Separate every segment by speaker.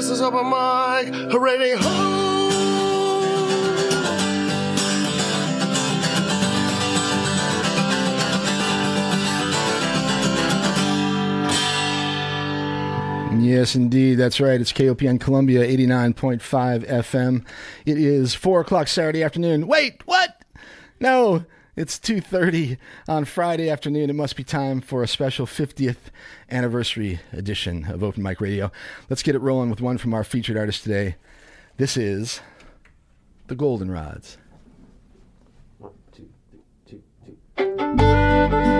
Speaker 1: This is Open Mic.
Speaker 2: Yes, indeed. That's right. It's KOPN Columbia 89.5 FM. It is 4 o'clock Saturday afternoon. Wait, what? No, it's 2.30 on Friday afternoon. It must be time for a special 50th anniversary edition of Open Mic Radio. Let's get it rolling with one from our featured artist today. This is the Goldenrods. One, two, three, two, two.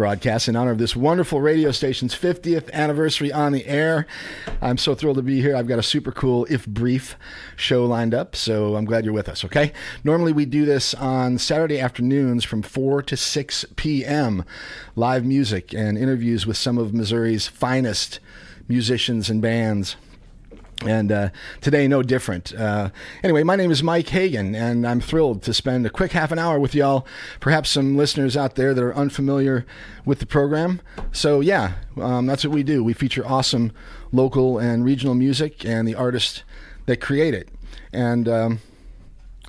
Speaker 2: broadcast in honor of this wonderful radio station's 50th anniversary on the air. I'm so thrilled to be here. I've got a super cool, if brief, show lined up, so I'm glad you're with us, okay? Normally, we do this on Saturday afternoons from 4 to 6 p.m. Live music and interviews with some of Missouri's finest musicians and bands. And uh, today, no different. Uh, anyway, my name is Mike Hagan, and I'm thrilled to spend a quick half an hour with y'all. Perhaps some listeners out there that are unfamiliar with the program. So, yeah, um, that's what we do. We feature awesome local and regional music and the artists that create it. And um,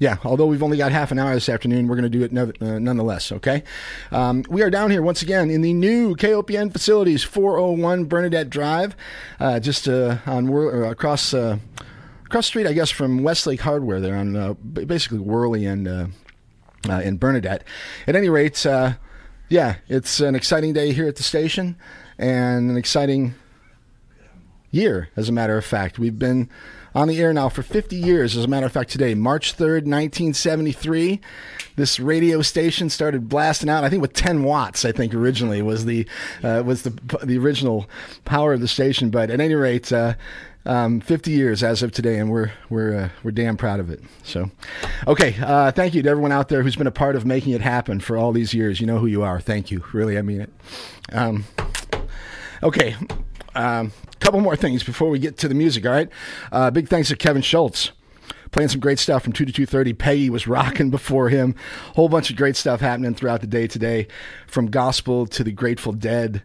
Speaker 2: yeah, although we've only got half an hour this afternoon, we're going to do it no, uh, nonetheless, okay? Um, we are down here once again in the new KOPN facilities, 401 Bernadette Drive, uh, just uh, on uh, across uh, across street, I guess, from Westlake Hardware there on uh, basically Worley and, and Bernadette. At any rate, yeah, it's an exciting day here at the station and an exciting year, as a matter of fact. We've been on the air now for 50 years. As a matter of fact, today, March 3rd, 1973, this radio station started blasting out. I think with 10 watts. I think originally was the uh, was the the original power of the station. But at any rate. Uh, um, 50 years as of today, and we're we're uh, we're damn proud of it. So, okay, uh, thank you to everyone out there who's been a part of making it happen for all these years. You know who you are. Thank you, really, I mean it. Um, okay, um, couple more things before we get to the music. All right. Uh, big thanks to Kevin Schultz playing some great stuff from 2 to 2.30 peggy was rocking before him whole bunch of great stuff happening throughout the day today from gospel to the grateful dead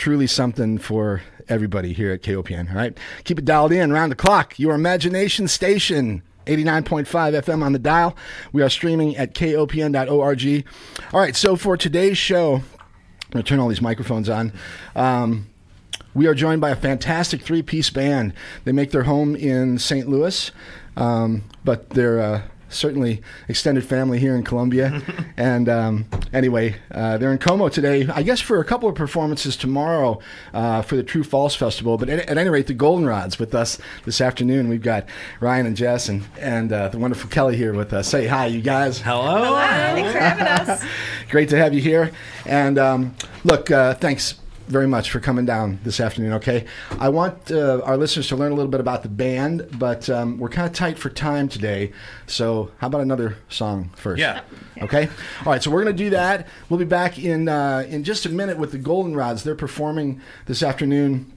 Speaker 2: truly something for everybody here at KOPN. All right, keep it dialed in round the clock. Your imagination station. 89.5 FM on the dial. We are streaming at kopn.org. All right, so for today's show, I'm going to turn all these microphones on. Um, we are joined by a fantastic three piece band. They make their home in St. Louis, um, but they're uh, certainly extended family here in Columbia. and um, anyway, uh, they're in Como today, I guess, for a couple of performances tomorrow uh, for the True False Festival. But at, at, any rate, the Goldenrods with us this afternoon. We've got Ryan and Jess and, and uh, the wonderful Kelly here with us. Say hi, you guys.
Speaker 3: Hello.
Speaker 4: Hello. Thanks for having us.
Speaker 2: Great to have you here. And um, look, uh, thanks very much for coming down this afternoon. Okay, I want uh, our listeners to learn a little bit about the band, but um, we're kind of tight for time today. So how about another song first?
Speaker 3: Yeah.
Speaker 2: Okay. All right. So we're gonna do that. We'll be back in uh, in just a minute with the Goldenrods. They're performing this afternoon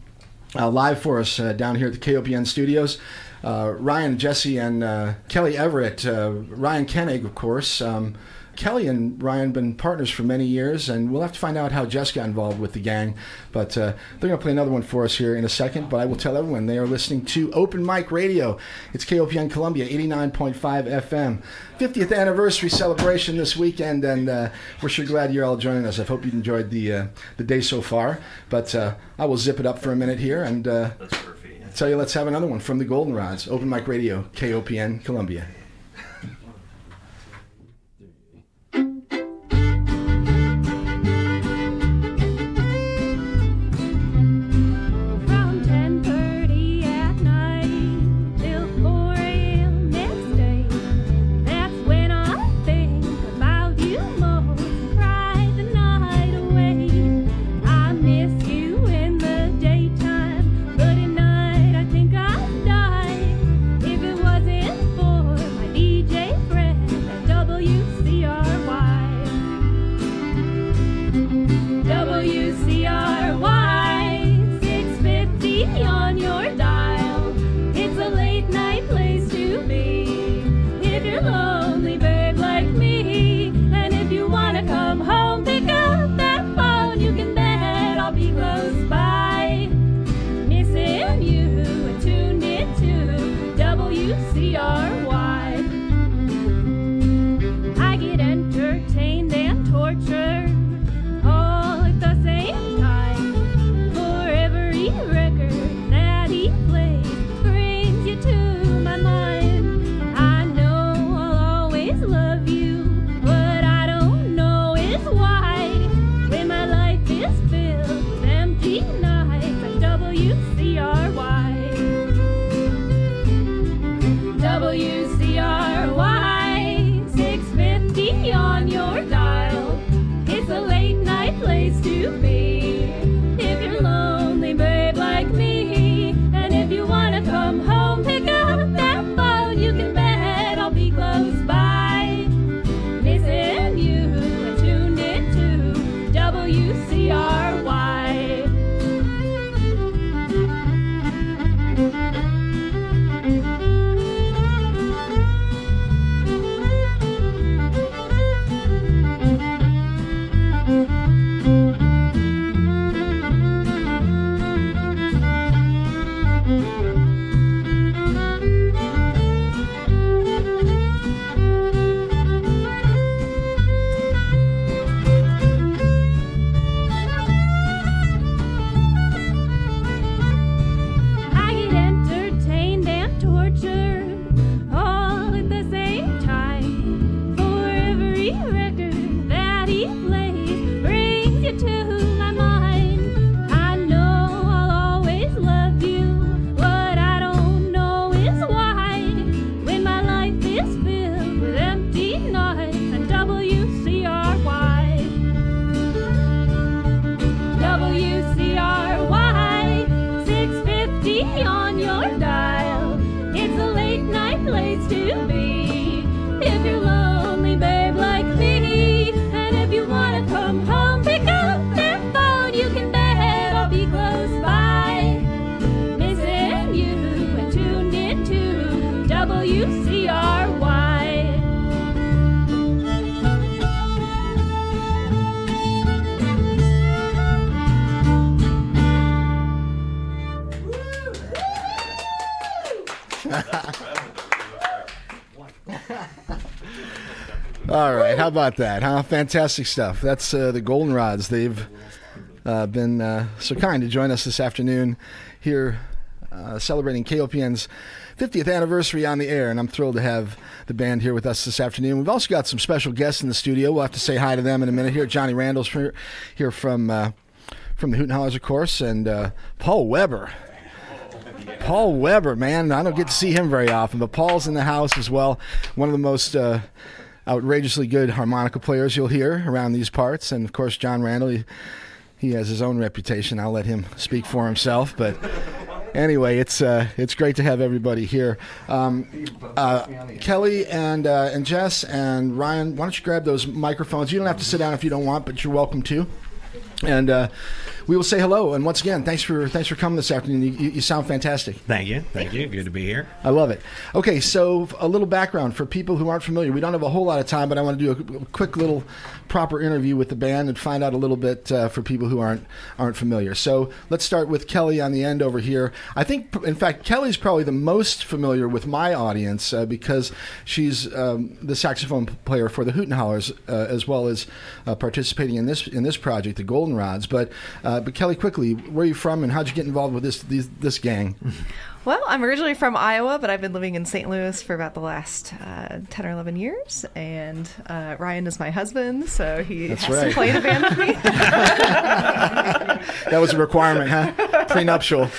Speaker 2: uh, live for us uh, down here at the KOPN studios. Uh, Ryan, Jesse, and uh, Kelly Everett. Ryan Koenig, of course. Um, Kelly and Ryan been partners for many years, and we'll have to find out how Jess got involved with the gang. But uh, they're going to play another one for us here in a second. But I will tell everyone they are listening to Open Mic Radio. It's KOPN Columbia, 89.5 FM. 50th anniversary celebration this weekend, and uh, we're sure glad you're all joining us. I hope you enjoyed the uh, the day so far. But uh, I will zip it up for a minute here and uh, tell you let's have another one from the Goldenrods. Open Mic Radio, KOPN Columbia.
Speaker 5: on your dial. It's a late night place to
Speaker 2: All right, how about that? Huh? Fantastic stuff. That's uh, the Goldenrods. They've uh, been uh, so kind to join us this afternoon here, uh, celebrating KOPN's 50th anniversary on the air, and I'm thrilled to have the band here with us this afternoon. We've also got some special guests in the studio. We'll have to say hi to them in a minute. Here, Johnny Randall's here, from uh, from the Hooten Hallers, of course, and uh, Paul Weber. Paul Weber, man, I don't get to see him very often, but Paul's in the house as well. One of the most uh, outrageously good harmonica players you'll hear around these parts, and of course, John Randall. He, he has his own reputation. I'll let him speak for himself, but anyway, it's uh, it's great to have everybody here. Um, uh, Kelly and uh, and Jess and Ryan, why don't you grab those microphones? You don't have to sit down if you don't want, but you're welcome to. And uh, we will say hello. And once again, thanks for thanks for coming this afternoon. You, you, you sound fantastic.
Speaker 3: Thank you. Thank you. Good to be here.
Speaker 2: I love it. Okay, so a little background for people who aren't familiar. We don't have a whole lot of time, but I want to do a, a quick little proper interview with the band and find out a little bit uh, for people who aren't aren't familiar. So let's start with Kelly on the end over here. I think, in fact, Kelly's probably the most familiar with my audience uh, because she's um, the saxophone player for the Hooten Hallers, uh, as well as uh, participating in this in this project, the Goldenrods. But uh, but Kelly, quickly, where are you from, and how'd you get involved with this these, this gang?
Speaker 4: Well, I'm originally from Iowa, but I've been living in St. Louis for about the last uh, 10 or 11 years. And uh, Ryan is my husband, so he
Speaker 2: That's
Speaker 4: has
Speaker 2: right.
Speaker 4: to play in a band with me.
Speaker 2: That was a requirement, huh? Prenuptial.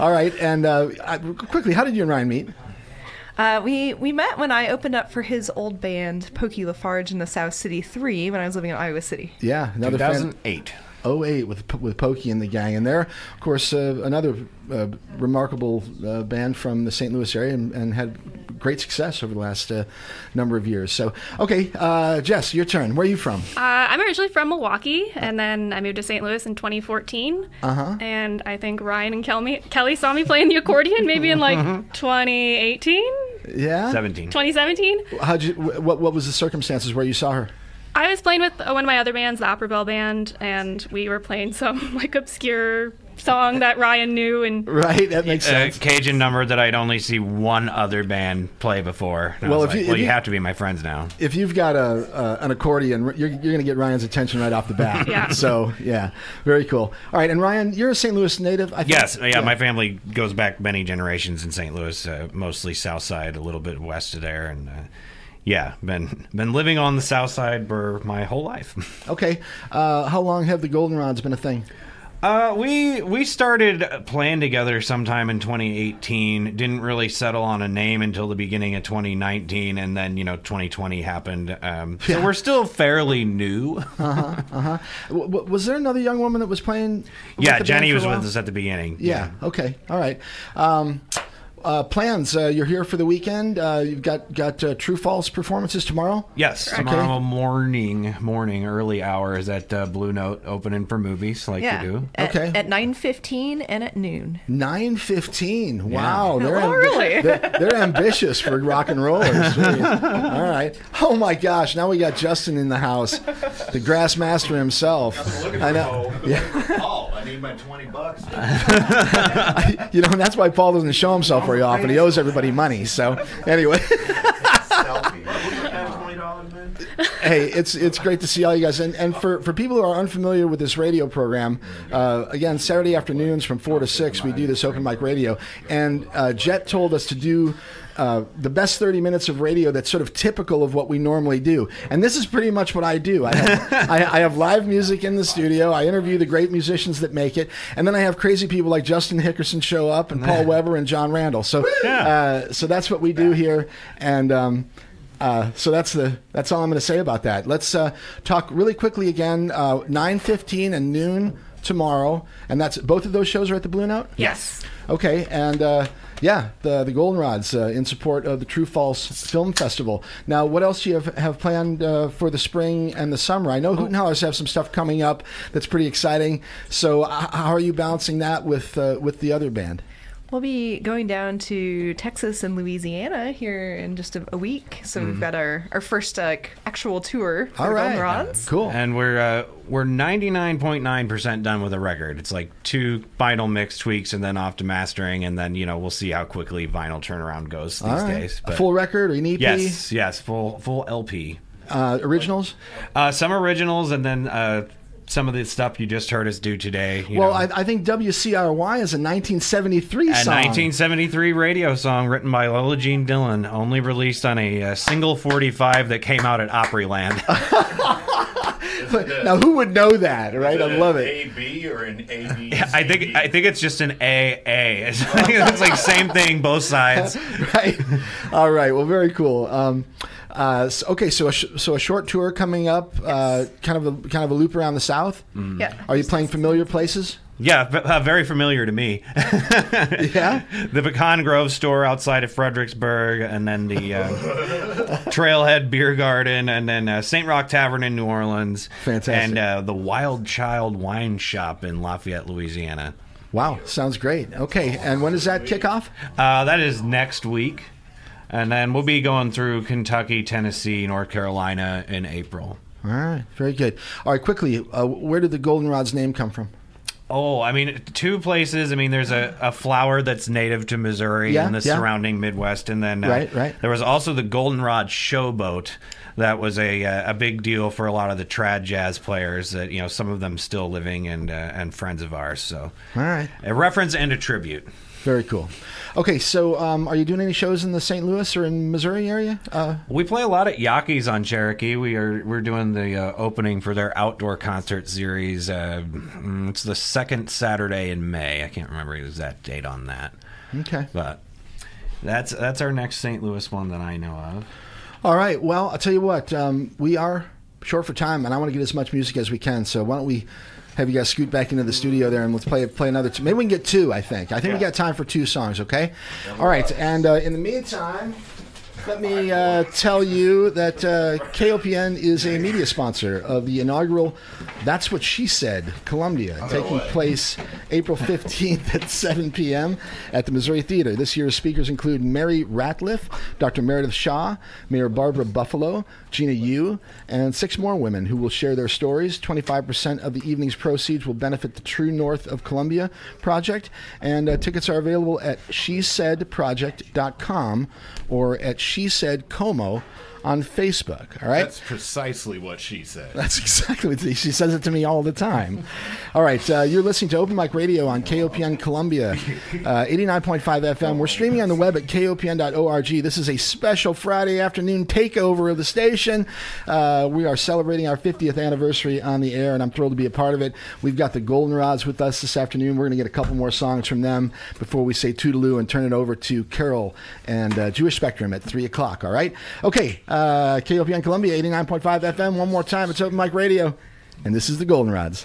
Speaker 2: All right, and uh, quickly, how did you and Ryan meet?
Speaker 4: Uh, we, we met when I opened up for his old band, Pokey Lafarge, in the South City 3 when I was living in Iowa City.
Speaker 2: Yeah, another fan.
Speaker 3: 2008.
Speaker 2: 08 with with Pokey and the gang, and they're of course uh, another uh, remarkable uh, band from the St. Louis area, and, and had great success over the last uh, number of years. So, okay, uh, Jess, your turn. Where are you from?
Speaker 5: Uh, I'm originally from Milwaukee, and then I moved to St. Louis in 2014.
Speaker 2: Uh-huh.
Speaker 5: And I think Ryan and Kelly, Kelly saw me playing the accordion maybe in like 2018,
Speaker 2: Yeah.
Speaker 3: 17.
Speaker 5: 2017.
Speaker 2: How'd you? What What was the circumstances where you saw her?
Speaker 5: I was playing with uh, one of my other bands, the Opera Bell Band, and we were playing some like obscure song that Ryan knew. And
Speaker 2: Right, that makes
Speaker 3: A
Speaker 2: sense.
Speaker 3: Cajun number that I'd only see one other band play before. And I
Speaker 2: Well,
Speaker 3: was
Speaker 2: if
Speaker 3: like,
Speaker 2: you-
Speaker 3: well,
Speaker 2: if
Speaker 3: you
Speaker 2: you-
Speaker 3: have to be my friends now.
Speaker 2: if you've got a uh, an accordion, you're, you're going to get Ryan's attention right off the bat.
Speaker 5: Yeah.
Speaker 2: So yeah, very cool. All right, and Ryan, you're a St. Louis native. I think?
Speaker 3: Yes, yeah, my family goes back many generations in St. Louis, uh, mostly South Side, a little bit west of there, and uh, yeah, been been living on the South Side for my whole life.
Speaker 2: Okay. Uh, how long have the Goldenrods been a thing?
Speaker 3: Uh, we we started playing together sometime in 2018. Didn't really settle on a name until the beginning of 2019, and then you know 2020 happened. Um,
Speaker 2: Yeah.
Speaker 3: So we're still fairly new.
Speaker 2: W- w- was there another young woman that was playing?
Speaker 3: yeah, Jenny was with us at the beginning.
Speaker 2: Yeah. Okay. All right. Um, uh, plans. Uh, you're here for the weekend. Uh, you've got got uh, True False performances tomorrow.
Speaker 3: Yes,
Speaker 2: Okay.
Speaker 3: tomorrow morning, morning, early hours at uh, Blue Note, opening for movies like
Speaker 4: yeah.
Speaker 3: you do.
Speaker 4: At,
Speaker 2: Okay.
Speaker 4: At 9.15 and at noon.
Speaker 2: Nine fifteen. Wow, they're,
Speaker 4: Oh, really?
Speaker 2: they're, they're ambitious for rock and rollers. All right. Oh my gosh! Now we got Justin in the house, the grass master himself. I know. Yeah.
Speaker 6: I need my 20 bucks.
Speaker 2: You know, and that's why Paul doesn't show himself very often. He owes everybody money. So anyway.
Speaker 6: Selfie. $20, man.
Speaker 2: hey, it's it's great to see all you guys. And and for, for people who are unfamiliar with this radio program, uh, again, Saturday afternoons from four to six, we do this open mic radio. And uh, Jet told us to do. Uh, the best 30 minutes of radio that's sort of typical of what we normally do. And this is pretty much what I do. I have, I, I have live music in the studio. I interview the great musicians that make it. And then I have crazy people like Justin Hickerson show up and Paul Weber and John Randall. So, uh, so that's what we do here. And, um, uh, so that's the that's all I'm going to say about that. Let's uh, talk really quickly again. Uh, Nine fifteen and noon tomorrow, and that's both of those shows are at the Blue Note.
Speaker 5: yes.
Speaker 2: Okay, and uh, yeah, the the Goldenrods uh, in support of the True False Film Festival. Now, what else do you have, have planned uh, for the spring and the summer? I know Hooten Hallers have some stuff coming up that's pretty exciting. So, h- how are you balancing that with uh, with the other band?
Speaker 4: We'll be going down to Texas and Louisiana here in just a, a week. So we've got our, our first uh, actual tour for
Speaker 2: All
Speaker 4: the Golden
Speaker 2: Cool.
Speaker 3: And we're uh, we're 99.9% done with the record. It's like two final mix tweaks and then off to mastering, and then you know we'll see how quickly vinyl turnaround goes these
Speaker 2: All right.
Speaker 3: days.
Speaker 2: A full record or an EP?
Speaker 3: yes, yes, full full LP.
Speaker 2: Uh, originals?
Speaker 3: Uh, some originals, and then uh, some of the stuff you just heard us do today. You
Speaker 2: Well,
Speaker 3: know.
Speaker 2: I, I think WCRY is a 1973
Speaker 3: A
Speaker 2: song.
Speaker 3: 1973 radio song written by Lola Jean Dillon, only released on a, uh single 45 that came out at Opryland.
Speaker 2: now, who would know that, right? I love it.
Speaker 6: A B or an A B.
Speaker 3: I think I think it's just an AA. It's like, it's like same thing, both sides.
Speaker 2: right. All right. Well, very cool. Um, uh, so, okay, so a sh- so a short tour coming up, uh, kind of a kind of a loop around the South.
Speaker 4: Yeah.
Speaker 2: Are you playing familiar places?
Speaker 3: Yeah, v- uh, very familiar to me.
Speaker 2: Yeah.
Speaker 3: the Pecan Grove store outside of Fredericksburg, and then the uh, Trailhead Beer Garden, and then uh, St. Roch Tavern in New Orleans.
Speaker 2: Fantastic.
Speaker 3: And uh, the Wild Child Wine Shop in Lafayette, Louisiana.
Speaker 2: Wow, sounds great. Okay, and when does that kick off?
Speaker 3: Uh, that is next week. And then we'll be going through Kentucky, Tennessee, North Carolina in April.
Speaker 2: All right, very good. All right, quickly, uh, where did the Goldenrod's name come from?
Speaker 3: Oh, I mean, two places. I mean, there's a, a flower that's native to Missouri
Speaker 2: Yeah,
Speaker 3: and the
Speaker 2: yeah.
Speaker 3: surrounding Midwest, and then uh,
Speaker 2: Right, right.
Speaker 3: there was also the Goldenrod Showboat. That was a uh, a big deal for a lot of the trad jazz players. That you know, some of them still living and uh, and friends of ours. So,
Speaker 2: All right,
Speaker 3: a reference and a tribute.
Speaker 2: Very cool. Okay, so um, are you doing any shows in the St. Louis or in Missouri area? Uh,
Speaker 3: We play a lot at Yaqui's on Cherokee. We are we're doing the uh, opening for their outdoor concert series. Uh, mm, it's the second Saturday in May. I can't remember the exact date on that,
Speaker 2: okay.
Speaker 3: but that's that's our next St. Louis one that I know of.
Speaker 2: All right. Well, I'll tell you what. Um, we are short for time, and I want to get as much music as we can. So why don't we have you guys scoot back into the studio there, and let's play play another. Two. Maybe we can get two. I think. I think we got time for two songs. Okay. All right. And uh, in the meantime. Let me uh, tell you that uh, KOPN is a media sponsor of the inaugural That's What She Said Columbia, taking place April 15th at 7 p.m. at the Missouri Theater. This year's speakers include Mary Ratliff, Dr. Meredith Shaw, Mayor Barbara Buffaloe, Gina Yu, and six more women who will share their stories. 25% of the evening's proceeds will benefit the True North of Columbia project, and uh, tickets are available at shesaidproject.com or at She Said Como on Facebook. All right.
Speaker 7: That's precisely what she said.
Speaker 2: That's exactly what she says it to me all the time. All right, uh, you're listening to Open Mic Radio on KOPN Columbia, uh, 89.5 FM. We're streaming on the web at kopn.org. This is a special Friday afternoon takeover of the station. Uh, we are celebrating our 50th anniversary on the air, and I'm thrilled to be a part of it. We've got the Goldenrods with us this afternoon. We're going to get a couple more songs from them before we say toodaloo and turn it over to Carol and uh, Jewish Spectrum at 3 o'clock. All right? Okay, uh, KOPN Columbia, 89.5 FM. One more time, it's Open Mic Radio. And this is the Goldenrods.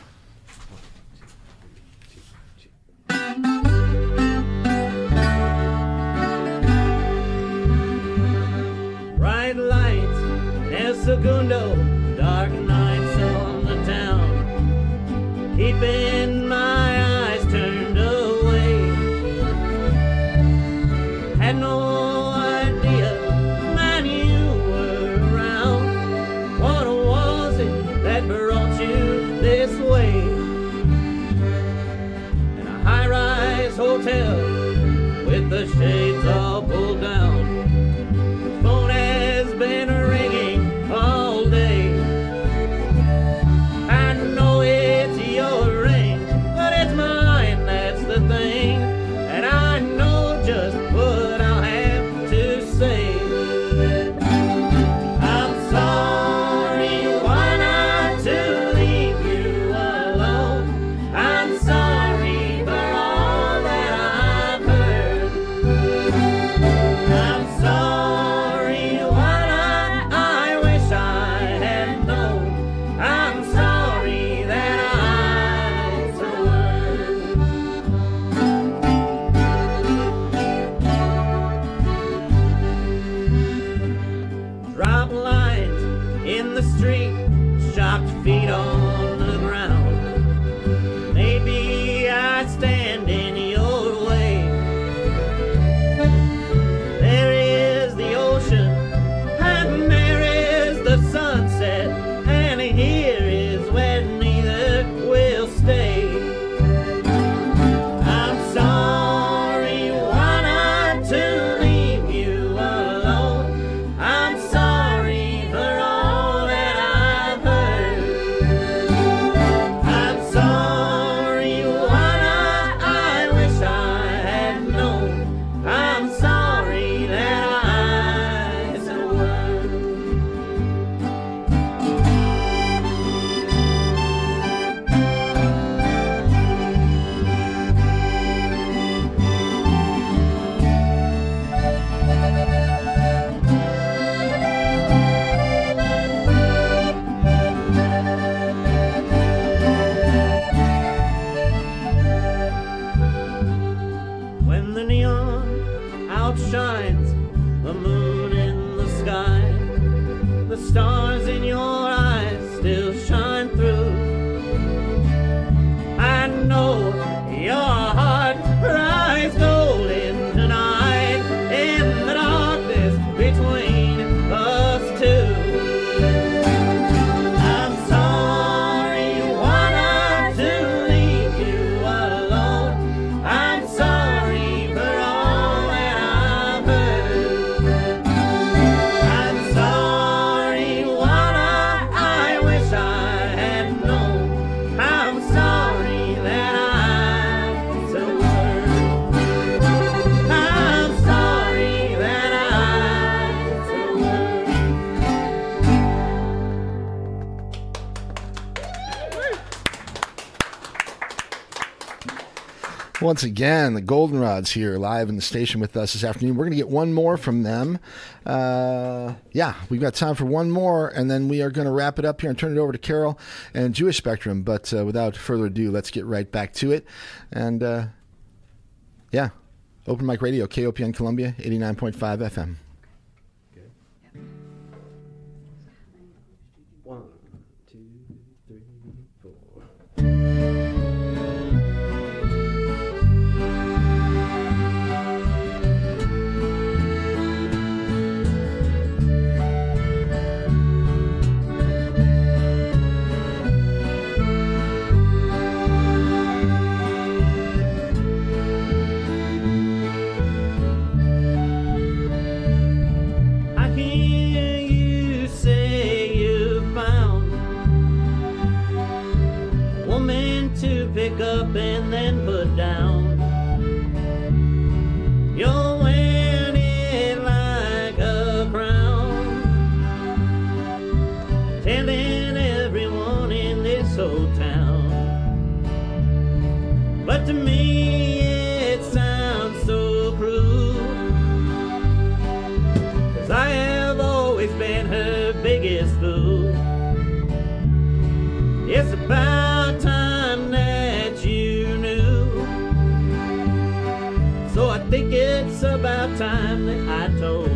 Speaker 2: Once again, the Goldenrods here live in the station with us this afternoon. We're going to get one more from them. Uh, yeah, we've got time for one more, and then we are going to wrap it up here and turn it over to Carol and Jewish Spectrum. But uh, without further ado, let's get right back to it. And uh, yeah, Open Mic Radio, KOPN Columbia, 89.5 FM.
Speaker 8: It's about time that I told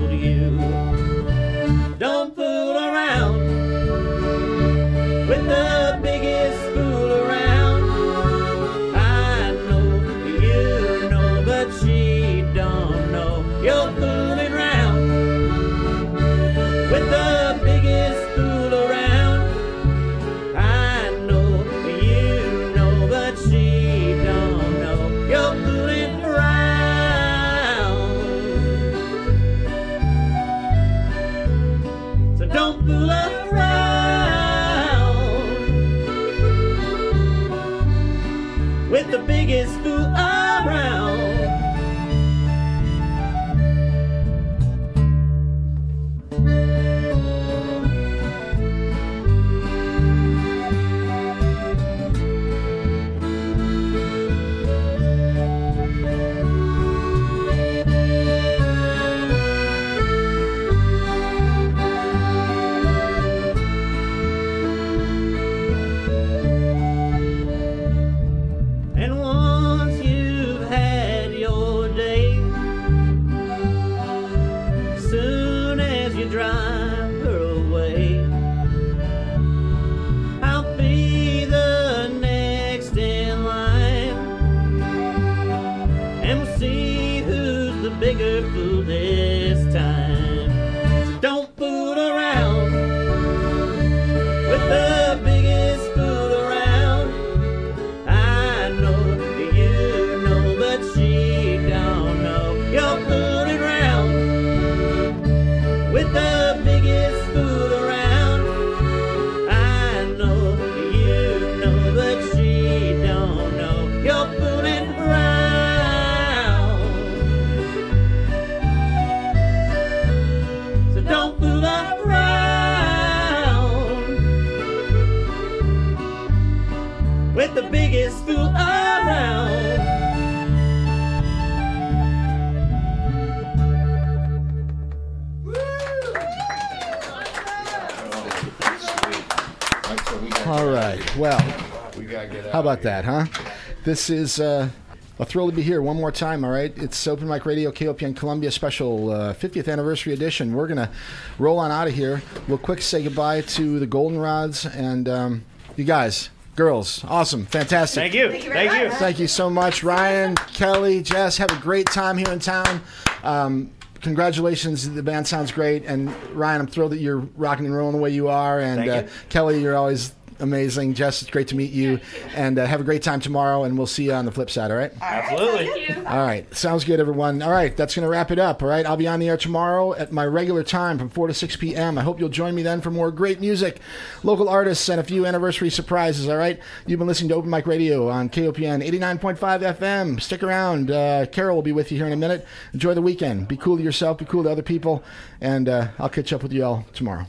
Speaker 2: how about that, huh? This is uh, a thrill to be here one more time. All right, it's Open Mic Radio KOPN Columbia special uh, 50th anniversary edition. We're gonna roll on out of here. We'll quick say goodbye to the Goldenrods and um, you guys, girls, awesome, fantastic.
Speaker 3: Thank you. Thank you.
Speaker 2: Thank you Thank you. so much, Ryan, Kelly, Jess. Have a great time here in town. Um, congratulations, the band sounds great. And Ryan, I'm thrilled that you're rocking and rolling the way you are. And
Speaker 3: Thank
Speaker 2: uh. Kelly, you're always amazing. Jess, it's great to meet you. And uh, have a great time tomorrow. And we'll see you on the flip side. All right.
Speaker 3: Absolutely.
Speaker 2: All right. Sounds good, everyone. All right. That's going to wrap it up. All right. I'll be on the air tomorrow at my regular time from 4 to 6 p.m. I hope you'll join me then for more great music, local artists, and a few anniversary surprises. All right. You've been listening to Open Mic Radio on KOPN 89.5 FM. Stick around. Uh, Carol will be with you here in a minute. Enjoy the weekend. Be cool to yourself, be cool to other people. And uh, I'll catch up with you all tomorrow.